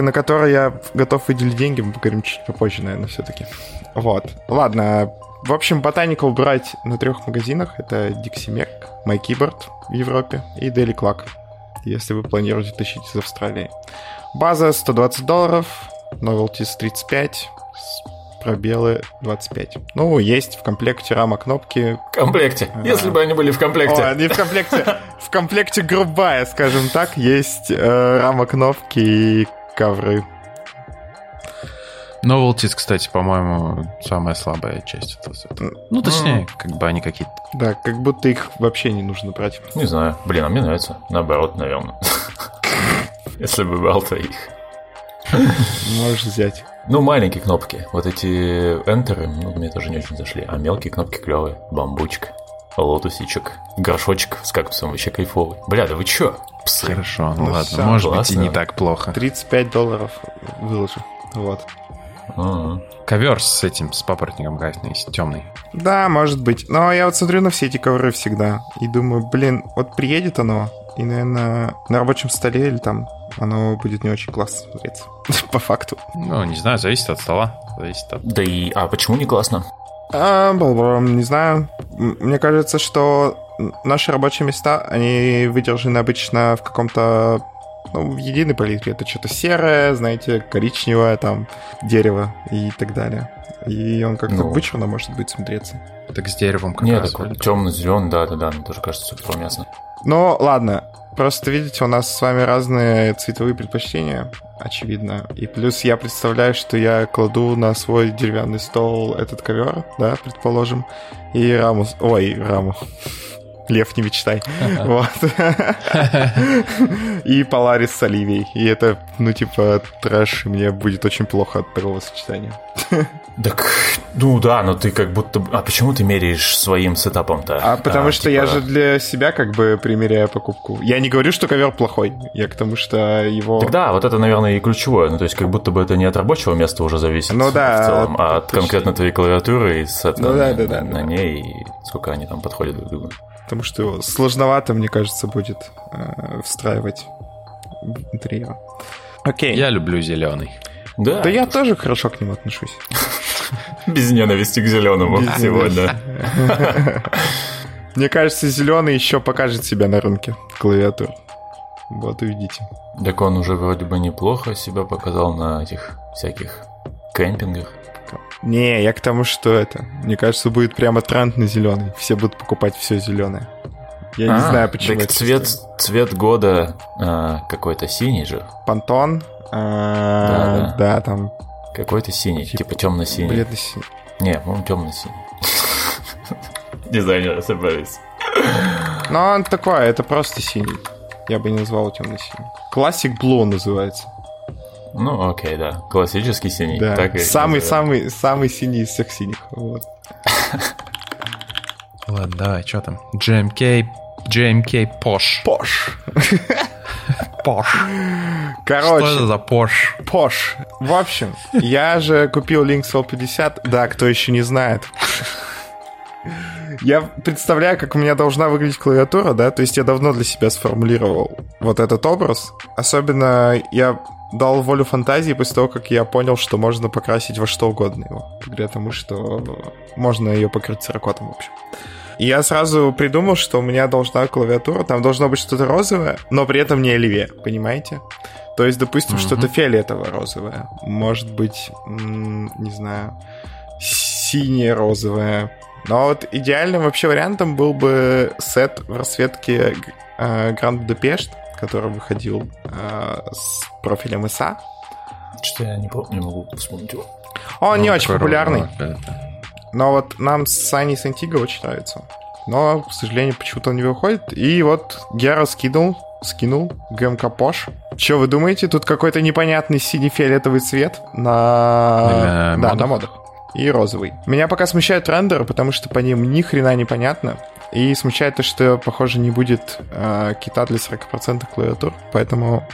на который я готов выделить деньги, мы поговорим чуть попозже, наверное, все-таки. Вот. Ладно. В общем, Botanical брать на трех магазинах. Это Dixie Mac, My Keyboard в Европе и Daily Clock, если вы планируете тащить из Австралии. База 120 долларов, Novelties 35, с- пробелы 25. Ну, есть в комплекте рама кнопки, В комплекте. Если бы они были в комплекте. о, не в комплекте. В комплекте грубая, скажем так, есть э, рама кнопки и ковры. Novelties, кстати, по-моему, самая слабая часть этого сета. Ну, точнее, как бы они какие-то... Да, как будто их вообще не нужно брать. Не знаю. Блин, а мне нравится. Наоборот, наверное. (laughs) Если бы брал, то их. Можешь взять. Ну, маленькие кнопки. Вот эти Enter, ну, мне тоже не очень зашли. А мелкие кнопки клевые. Бамбучка, лотусичек, горшочек с кактусом вообще кайфовый. Бля, да вы чё? Псы. Хорошо, ну, Ну ладно, всё, может быть и классно. не так плохо. 35 долларов выложу. Вот. Ага. Ковер с этим, с папоротником красный, с темный. Да, может быть. Но я вот смотрю на все эти ковры всегда и думаю, блин, вот приедет оно, и, наверное, на рабочем столе или там оно будет не очень классно смотреться. (laughs) По факту. Ну, не знаю, зависит от стола. Зависит от... Да и... А почему не классно? А, не знаю. Мне кажется, что наши рабочие места, они выдержаны обычно в каком-то ну, в единой палитре. Это что-то серое, знаете, коричневое, там, дерево и так далее. И он как-то Ну. вычурно может быть смотреться. Так с деревом как Нет, раз. вроде. темно-зеленый, да-да-да, мне тоже кажется, все уместно. Но ладно, просто видите, у нас с вами разные цветовые предпочтения, очевидно. И плюс я представляю, что я кладу на свой деревянный стол этот ковер, да, предположим, и раму... Ой, раму. (laughs) Лев, не мечтай. (laughs) Вот. (laughs) И Поларис с Оливией. И это, ну, типа, трэш, и мне будет очень плохо от такого сочетания. Так, ну да, но ты как будто... А почему ты меряешь своим сетапом-то? А потому что я типа, же для себя как бы примеряю покупку. Я не говорю, что ковер плохой. Я к тому, что его... Тогда вот это, наверное, и ключевое. Ну, то есть, как будто бы это не от рабочего места уже зависит Ну да, в целом, а от конкретно твоей клавиатуры и сета Ну да, на, да, да, на да. ней, и сколько они там подходят друг к другу. Потому что его сложновато, мне кажется, будет э, встраивать в интерьер. Окей. Я люблю зеленый. Да, Да я тоже хорошо к нему отношусь. (laughs) без ненависти к зеленому Без сегодня. (laughs) Мне кажется, зеленый еще покажет себя на рынке клавиатур. Вот увидите. Так он уже вроде бы неплохо себя показал на этих всяких кемпингах. Не, я к тому, что это. Мне кажется, будет прямо тренд на зеленый. Все будут покупать все зеленое. Я не А, знаю, почему. Так цвет, стоит. цвет года а, какой-то синий же. Пантон. Э, Да. Да, там Какой-то синий, Типа типа темно-синий. бледно-синий. Не, по-моему, темно-синий. (laughs) Дизайнеры собрались. Но он такой, это просто синий. Я бы не назвал темно-синий. Classic Blue он называется. Ну, окей, да. Классический синий. Да. и Самый, называем. самый, самый синий из всех синих. Вот. Ладно, давай, что там? GMK, GMK Posh. Пош. Posh. Что Короче, это за Posh? Пош. В общем, я же купил Lynx L50. Да, кто еще не знает. Я представляю, как у меня должна выглядеть клавиатура, да, то есть я давно для себя сформулировал вот этот образ. Особенно я дал волю фантазии после того, как я понял, что можно покрасить во что угодно его. Благодаря тому, что можно ее покрыть циркотом, в общем. И я сразу придумал, что у меня должна клавиатура, там должно быть что-то розовое, но при этом не оливье, понимаете? То есть, допустим, Мгм. что-то фиолетово-розовое. Может быть, м, не знаю, синее-розовое. Но вот идеальным вообще вариантом был бы сет в расцветке э, Гранд Будапешт, который выходил э, с профилем ISA. Что-то я не, помню, не могу вспомнить его. Он не Ну, очень такой популярный, да. Но вот нам с Саней Сантиго очень нравится. Но, к сожалению, почему-то он не выходит. И вот Гера скинул, скинул ГМК Пош. Что вы думаете? Тут какой-то непонятный синий-фиолетовый цвет на... На да, модах? на модах. И розовый. Меня пока смущают рендеры, потому что по ним ни хрена непонятно. И смущает то, что, похоже, не будет э, кита для 40% клавиатур. Поэтому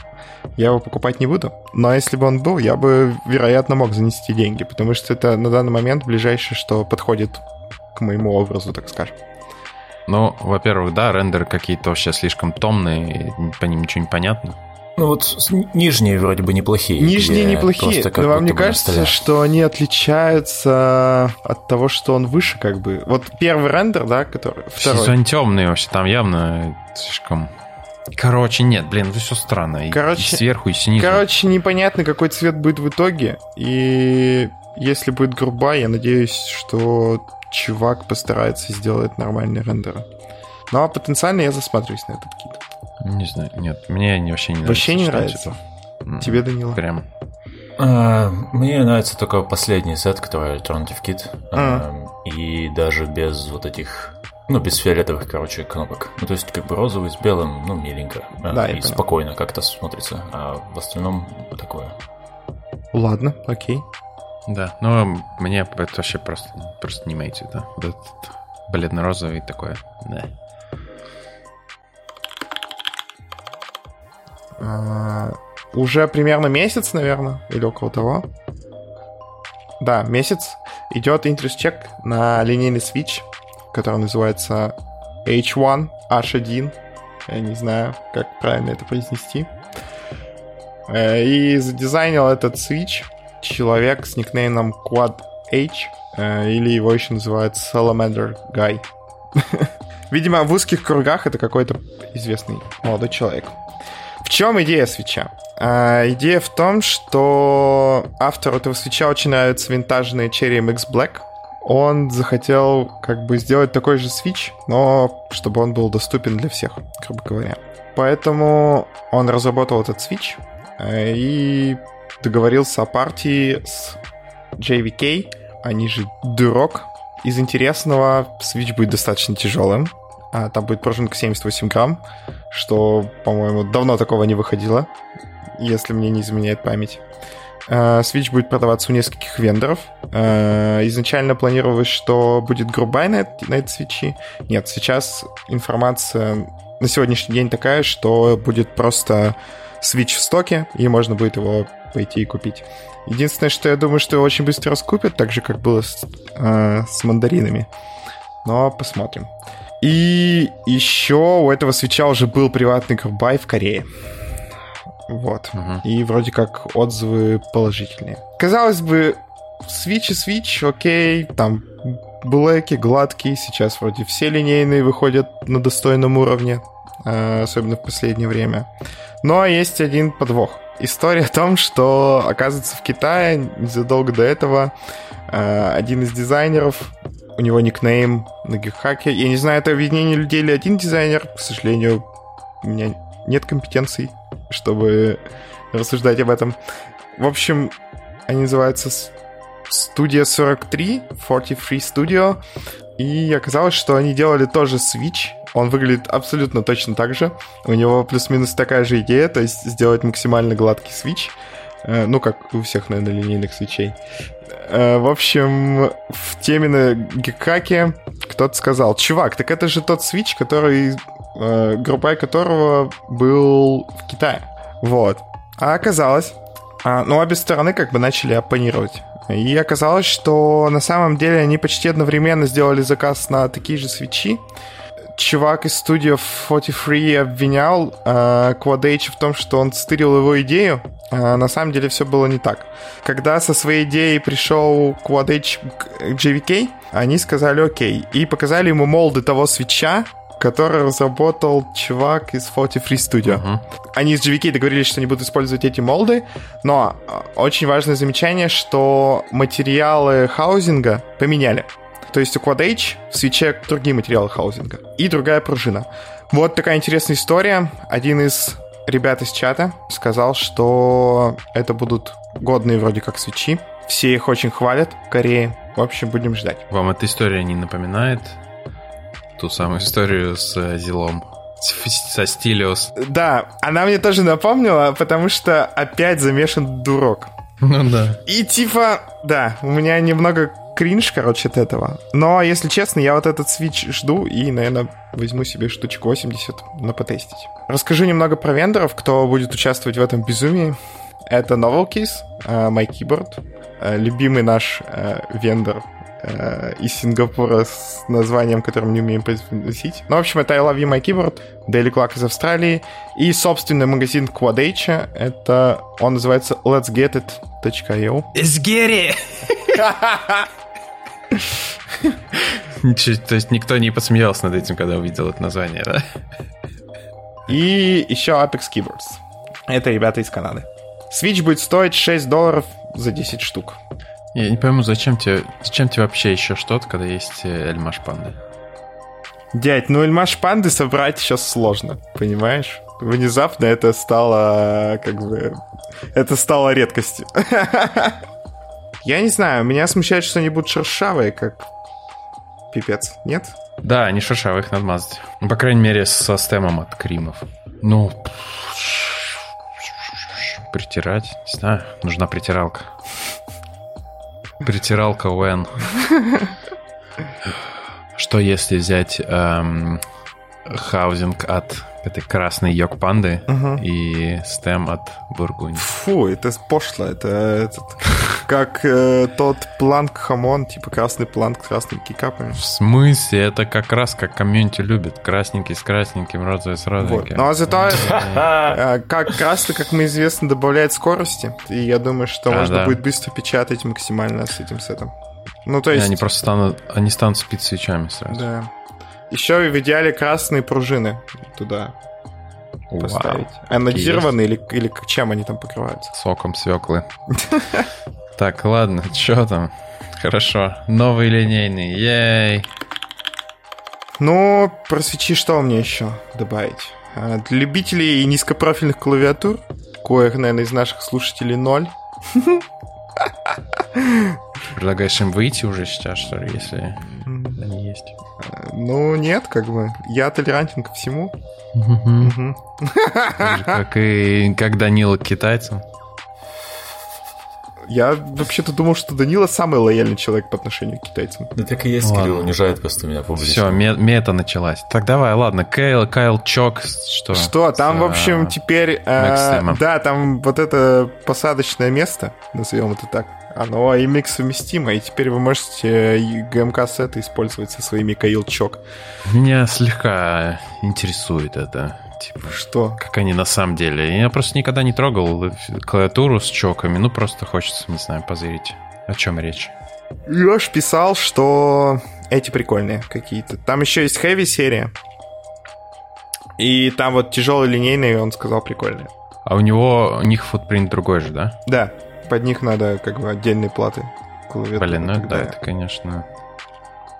я его покупать не буду. Но если бы он был, я бы, вероятно, мог занести деньги. Потому что это на данный момент ближайшее, что подходит к моему образу, так скажем. Ну, во-первых, да, рендеры какие-то вообще слишком томные, по ним ничего не понятно. Ну вот нижние вроде бы неплохие. Нижние неплохие, но вам не кажется, столе. что они отличаются от того, что он выше, как бы? Вот первый рендер, да, который... Второй. Все они темные вообще, там явно слишком... Короче, нет, блин, это все странно. Короче- и сверху, и снизу. Короче, непонятно, какой цвет будет в итоге. И если будет груба, я надеюсь, что чувак постарается сделать нормальный рендер. Ну а потенциально я засматриваюсь на этот кит. Не знаю, нет, мне не- вообще не нравится. Вообще не нравится? типа, м, Тебе, Данила? Прям. А, Мне нравится только последний сет, который Alternative Kit. Ага. А, И даже без вот этих... Ну, без фиолетовых, короче, кнопок. Ну, то есть, как бы розовый с белым, ну, миленько. А, Да, и спокойно как-то смотрится. А в остальном такое. Ладно, окей. Да, ну мне это вообще просто, просто не имеется, да. Вот этот бледно-розовый такое, да. А, уже примерно месяц, наверное, или около того. Да, месяц идет интерес чек на линейный Switch, который называется H1, H1. Я не знаю, как правильно это произнести. Э, и задизайнил этот Switch человек с никнеймом Quad H, э, или его еще называют Salamander Guy. (laughs) Видимо, в узких кругах это какой-то известный молодой человек. В чем идея свеча? А, идея в том, что автору этого свеча очень нравится винтажный Cherry MX Black. Он захотел как бы сделать такой же свич, но чтобы он был доступен для всех, грубо говоря. Поэтому он разработал этот свич э, и договорился о партии с JVK, они же Дурок. Из интересного, свич будет достаточно тяжелым. А там будет пружинка 78 грамм, что, по-моему, давно такого не выходило, если мне не изменяет память. Uh, Switch будет продаваться у нескольких вендоров. Uh, изначально планировалось, что будет грубай на, на этой свечи. Нет, сейчас информация на сегодняшний день такая, что будет просто Switch в стоке, и можно будет его пойти и купить. Единственное, что я думаю, что его очень быстро раскупят, так же, как было с, э, с мандаринами. Но посмотрим. И еще у этого свеча уже был приватный крупбай в Корее. Вот. Угу. И вроде как отзывы положительные. Казалось бы, Switch и Switch, окей, там блэки гладкие, сейчас вроде все линейные выходят на достойном уровне, э, особенно в последнее время. Но есть один подвох. История о том, что, оказывается, в Китае незадолго до этого э, один из дизайнеров, у него никнейм на гигхаке. Я не знаю, это объединение людей или один дизайнер. К сожалению, у меня нет компетенций, чтобы рассуждать об этом. В общем, они называются Studio 43, 43 Studio. И оказалось, что они делали тоже Switch, он выглядит абсолютно точно так же. У него плюс-минус такая же идея, то есть сделать максимально гладкий свич. Э, ну, как у всех, наверное, линейных свечей. Э, в общем, в теме на Гекаке кто-то сказал, чувак, так это же тот свич, который, э, группой которого был в Китае. Вот. А оказалось, а, ну, обе стороны как бы начали оппонировать. И оказалось, что на самом деле они почти одновременно сделали заказ на такие же свечи, чувак из студии 43 обвинял э, Quad в том, что он стырил его идею. А на самом деле все было не так. Когда со своей идеей пришел Quad к JVK, они сказали окей. И показали ему молды того свеча, который разработал чувак из 43 Studio. Uh-huh. Они с GVK договорились, что они будут использовать эти молды, но очень важное замечание, что материалы хаузинга поменяли. То есть у Quad H в свече другие материалы хаузинга и другая пружина. Вот такая интересная история. Один из ребят из чата сказал, что это будут годные вроде как свечи. Все их очень хвалят в Корее. В общем, будем ждать. Вам эта история не напоминает ту самую историю с э, Зилом? Со Стилиос. Да, она мне тоже напомнила, потому что опять замешан дурок. Ну да. И типа, да, у меня немного кринж, короче, от этого. Но, если честно, я вот этот Switch жду и, наверное, возьму себе штучек 80 на потестить. Расскажу немного про вендоров, кто будет участвовать в этом безумии. Это Novelkeys, uh, My Keyboard, uh, любимый наш вендор uh, из Сингапура с названием, которым не умеем произносить. Ну, в общем, это I Love You My Keyboard, Daily Clock из Австралии и собственный магазин Quad H. Это, он называется Let's Get It.io. Let's get it! То есть никто не посмеялся над этим, когда увидел это название, да? И еще Apex Keyboards. Это ребята из Канады. Switch будет стоить 6 долларов за 10 штук. Я не пойму, зачем тебе, зачем тебе вообще еще что-то, когда есть э, Эльмаш Панды? Дядь, ну Эльмаш Панды собрать сейчас сложно, понимаешь? Внезапно это стало как бы... Это стало редкостью. (laughs) Я не знаю, меня смущает, что они будут шершавые, как пипец, нет? Да, они шершавые, их надо мазать. Ну, по крайней мере, со стемом от кримов. Ну, притирать, не знаю, нужна притиралка. Притиралка Уэн. Что если взять эм, хаузинг от этой красной йог панды Ага. и стем от бургунь? Фу, это пошло. Это этот, как э, тот Planck хамон, типа красный Planck с красными keycap ами. В смысле? Это как раз как комьюнити любит. Красненький с красненьким, розовый с Вот. розовеньким. Но зато э, (laughs) как красный, как нам известно, добавляет скорости. И я думаю, что А, можно да. будет быстро печатать максимально с этим сетом. Ну, то И есть... Они просто станут, они станут speed switch ами сразу. Да. Еще и в идеале красные пружины туда Вау. поставить. Анодированные или, или чем они там покрываются? Соком свеклы. (laughs) Так, ладно, что там? Хорошо. Новый линейный. Ей. Ну, про свечи что мне еще добавить? А, Для любителей низкопрофильных клавиатур, коих, наверное, из наших слушателей ноль, (laughs) Предлагаешь им выйти уже сейчас, что ли, если они есть? ну, нет, как бы. Я толерантен ко всему. Как и как Данила к китайцам. Я вообще-то думал, что Данила самый лояльный человек по отношению к китайцам. Да так и есть, Ладно. Кирилл унижает просто меня публично. Все, мета началась. Так давай, ладно, Кейл, Кайл Чок, что? Что, там, С, в общем, а, теперь... э, да, там вот это посадочное место, назовем это так, оно имик совместимо, и теперь вы можете ГМК-сеты использовать со своими Каил-чок. Меня слегка интересует это. Типа, Что? как они на самом деле. Я просто никогда не трогал клавиатуру с чоками. Ну, просто хочется, не знаю, позырить. О чем речь? Леш писал, что эти прикольные какие-то. Там еще есть Heavy серия. И там вот тяжелый линейный, он сказал, прикольные. А у него, у них футпринт другой же, да? Да, под них надо как бы отдельные платы. Блин, ну да, далее. это, конечно,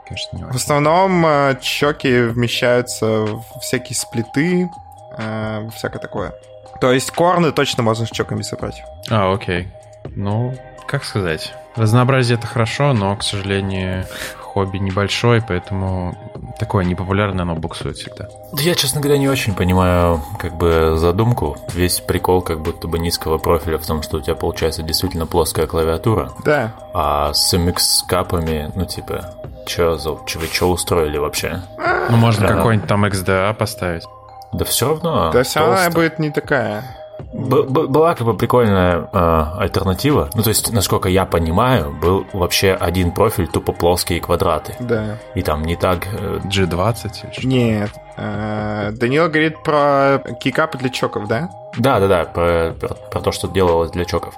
конечно, не В основном э, чоки вмещаются в всякие сплиты, э, всякое такое. То есть корны точно можно с чоками собрать. А, окей. Ну, как сказать? Разнообразие это хорошо, но, к сожалению, хобби небольшой, поэтому такое непопулярное оно буксует всегда. Да я, честно говоря, не очень понимаю как бы задумку. Весь прикол как будто бы низкого профиля в том, что у тебя получается действительно плоская клавиатура, Да. а с MX-капами, ну типа, чё, за, чё вы чё устроили вообще? Ну, можно Да. какой-нибудь там XDA поставить. Да все равно. То есть она толсто. будет не такая. Б- б- была как бы прикольная э, альтернатива. Ну, то есть, насколько я понимаю, был вообще один профиль, тупо плоские квадраты. Да. И там не так... э, G20 или что? Нет. Э, Данила говорит про кикапы для чоков, да? Да, да, да, про, про- про то, что делалось для чоков.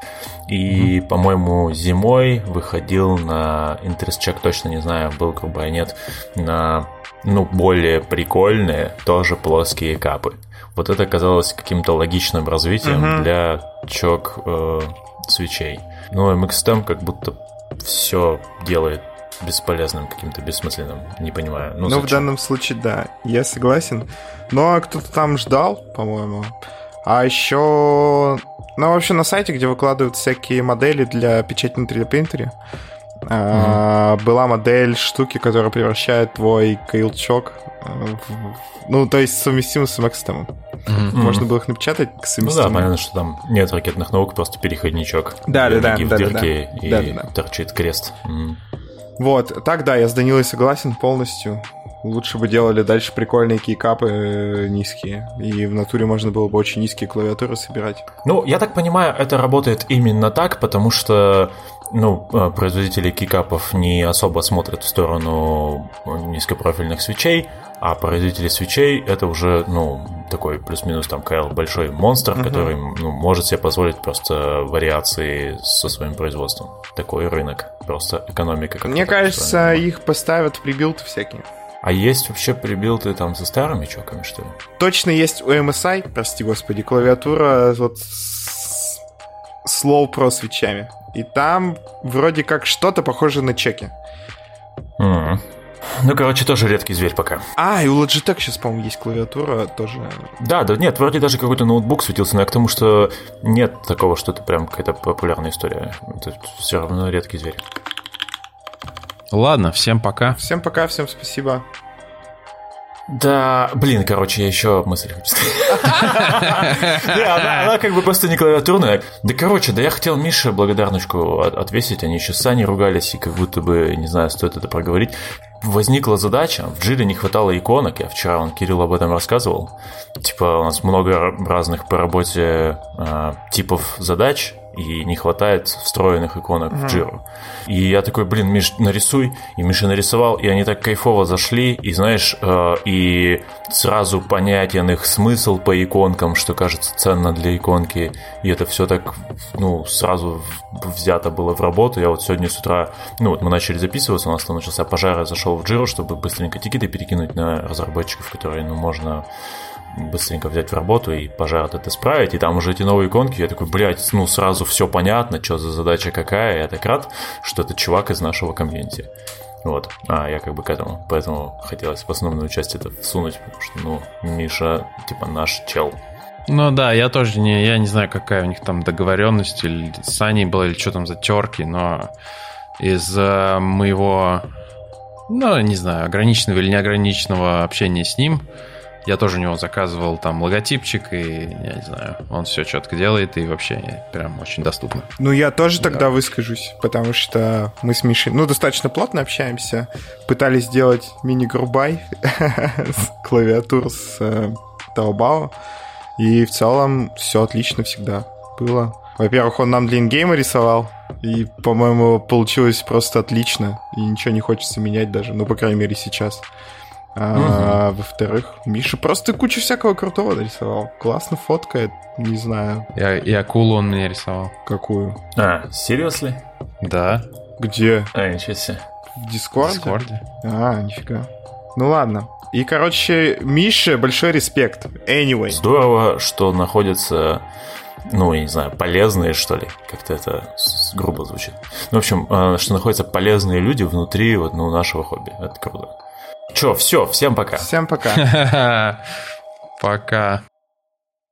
И, по-моему, зимой выходил на Interest Check, точно не знаю, был, грубо нет, на ну, более прикольные, тоже плоские капы. Вот это казалось каким-то логичным развитием Мгм. для чок э, свечей. Но MXTM как будто все делает бесполезным, каким-то бессмысленным. Не понимаю. Ну, Ну, в данном случае, да, я согласен. Но кто-то там ждал, по-моему. А еще... Ну, вообще, на сайте, где выкладывают всякие модели для печати на 3D а, была модель штуки, которая превращает твой каилчок э, в... Ну, то есть совместимо с MXTM. Мгм. Можно было их напечатать к Ну да, совместимым. понятно, что там нет ракетных наук, просто переходничок. Да, да, да, в да, да, дырке да. и Да, да, да. торчит крест. М. Вот, так да, я с Данилой согласен полностью. Лучше бы делали дальше прикольные кейкапы э, низкие. И в натуре можно было бы очень низкие клавиатуры собирать. Ну, я так понимаю, это работает именно так, потому что ну, э, производители кикапов не особо смотрят в сторону низкопрофильных свечей, а производители свечей это уже, ну, такой плюс-минус там Кайл большой монстр, Мгм. который ну, может себе позволить просто вариации со своим производством. Такой рынок, просто экономика. Мне кажется, их поставят в прибилд всякие. А есть вообще прибилты там со старыми чоками, что ли? Точно есть у MSI, прости господи, клавиатура вот с Slow Pro свечами. И там вроде как что-то похоже на чеки. М. Ну, короче, тоже редкий зверь пока. А, и у Logitech сейчас, по-моему, есть клавиатура тоже. Да, да, нет, вроде даже какой-то ноутбук светился, но я к тому, что нет такого, что это прям какая-то популярная история. Это все равно редкий зверь. Ладно, всем пока. Всем пока, всем спасибо. Да, блин, короче, я еще мысль хочу (laughs) Она как бы просто не клавиатурная. Да, короче, да я хотел Мише благодарночку отвесить, они еще с Саней ругались, и как будто бы, не знаю, стоит это проговорить. Возникла задача, в Джире не хватало иконок, я вчера, он Кирилл об этом рассказывал. Типа у нас много разных по работе а, типов задач, и не хватает встроенных иконок mm-hmm. в Jira. И я такой, блин, Миш, нарисуй. И Миша нарисовал, и они так кайфово зашли, и знаешь, э, и сразу понятен их смысл по иконкам, что кажется ценно для иконки. И это все так, ну, сразу взято было в работу. Я вот сегодня с утра, ну, вот мы начали записываться, у нас там начался пожар, я зашел в Jira, чтобы быстренько тикеты перекинуть на разработчиков, которые, ну, можно быстренько взять в работу и пожар это исправить. И там уже эти новые иконки, я такой, блядь, ну сразу все понятно, что за задача какая. Я так рад, что это чувак из нашего комьюнити. Вот, а я как бы к этому, поэтому хотелось в основную часть это всунуть, потому что, ну, Миша, типа, наш чел. Ну да, я тоже не, я не знаю, какая у них там договоренность, или с Аней была, или что там за терки, но из моего, ну, не знаю, ограниченного или неограниченного общения с ним, я тоже у него заказывал там логотипчик, и, я не знаю, он все четко делает, и вообще прям очень доступно. Ну, я тоже да. тогда выскажусь, потому что мы с Мишей, ну, достаточно плотно общаемся. Пытались сделать мини-грубай (laughs) с клавиатур с э, Taobao, и в целом все отлично всегда было. Во-первых, он нам для ингейма рисовал, и, по-моему, получилось просто отлично, и ничего не хочется менять даже, ну, по крайней мере, сейчас. А, угу. Во-вторых, Миша просто кучу всякого крутого нарисовал. Классно фоткает, не знаю. Я, и акулу он мне рисовал. Какую? А, серьезно? Да. Где? А, ничего себе. В Дискорде? В Дискорде. А, нифига. Ну ладно. И, короче, Миша, большой респект. Anyway. Здорово, что находятся ну, я не знаю, полезные, что ли, как-то это грубо звучит. Ну, в общем, э, что находятся полезные люди внутри вот, ну, нашего хобби. Это круто. Че, все, всем пока. Всем пока. (laughs) (laughs) Пока.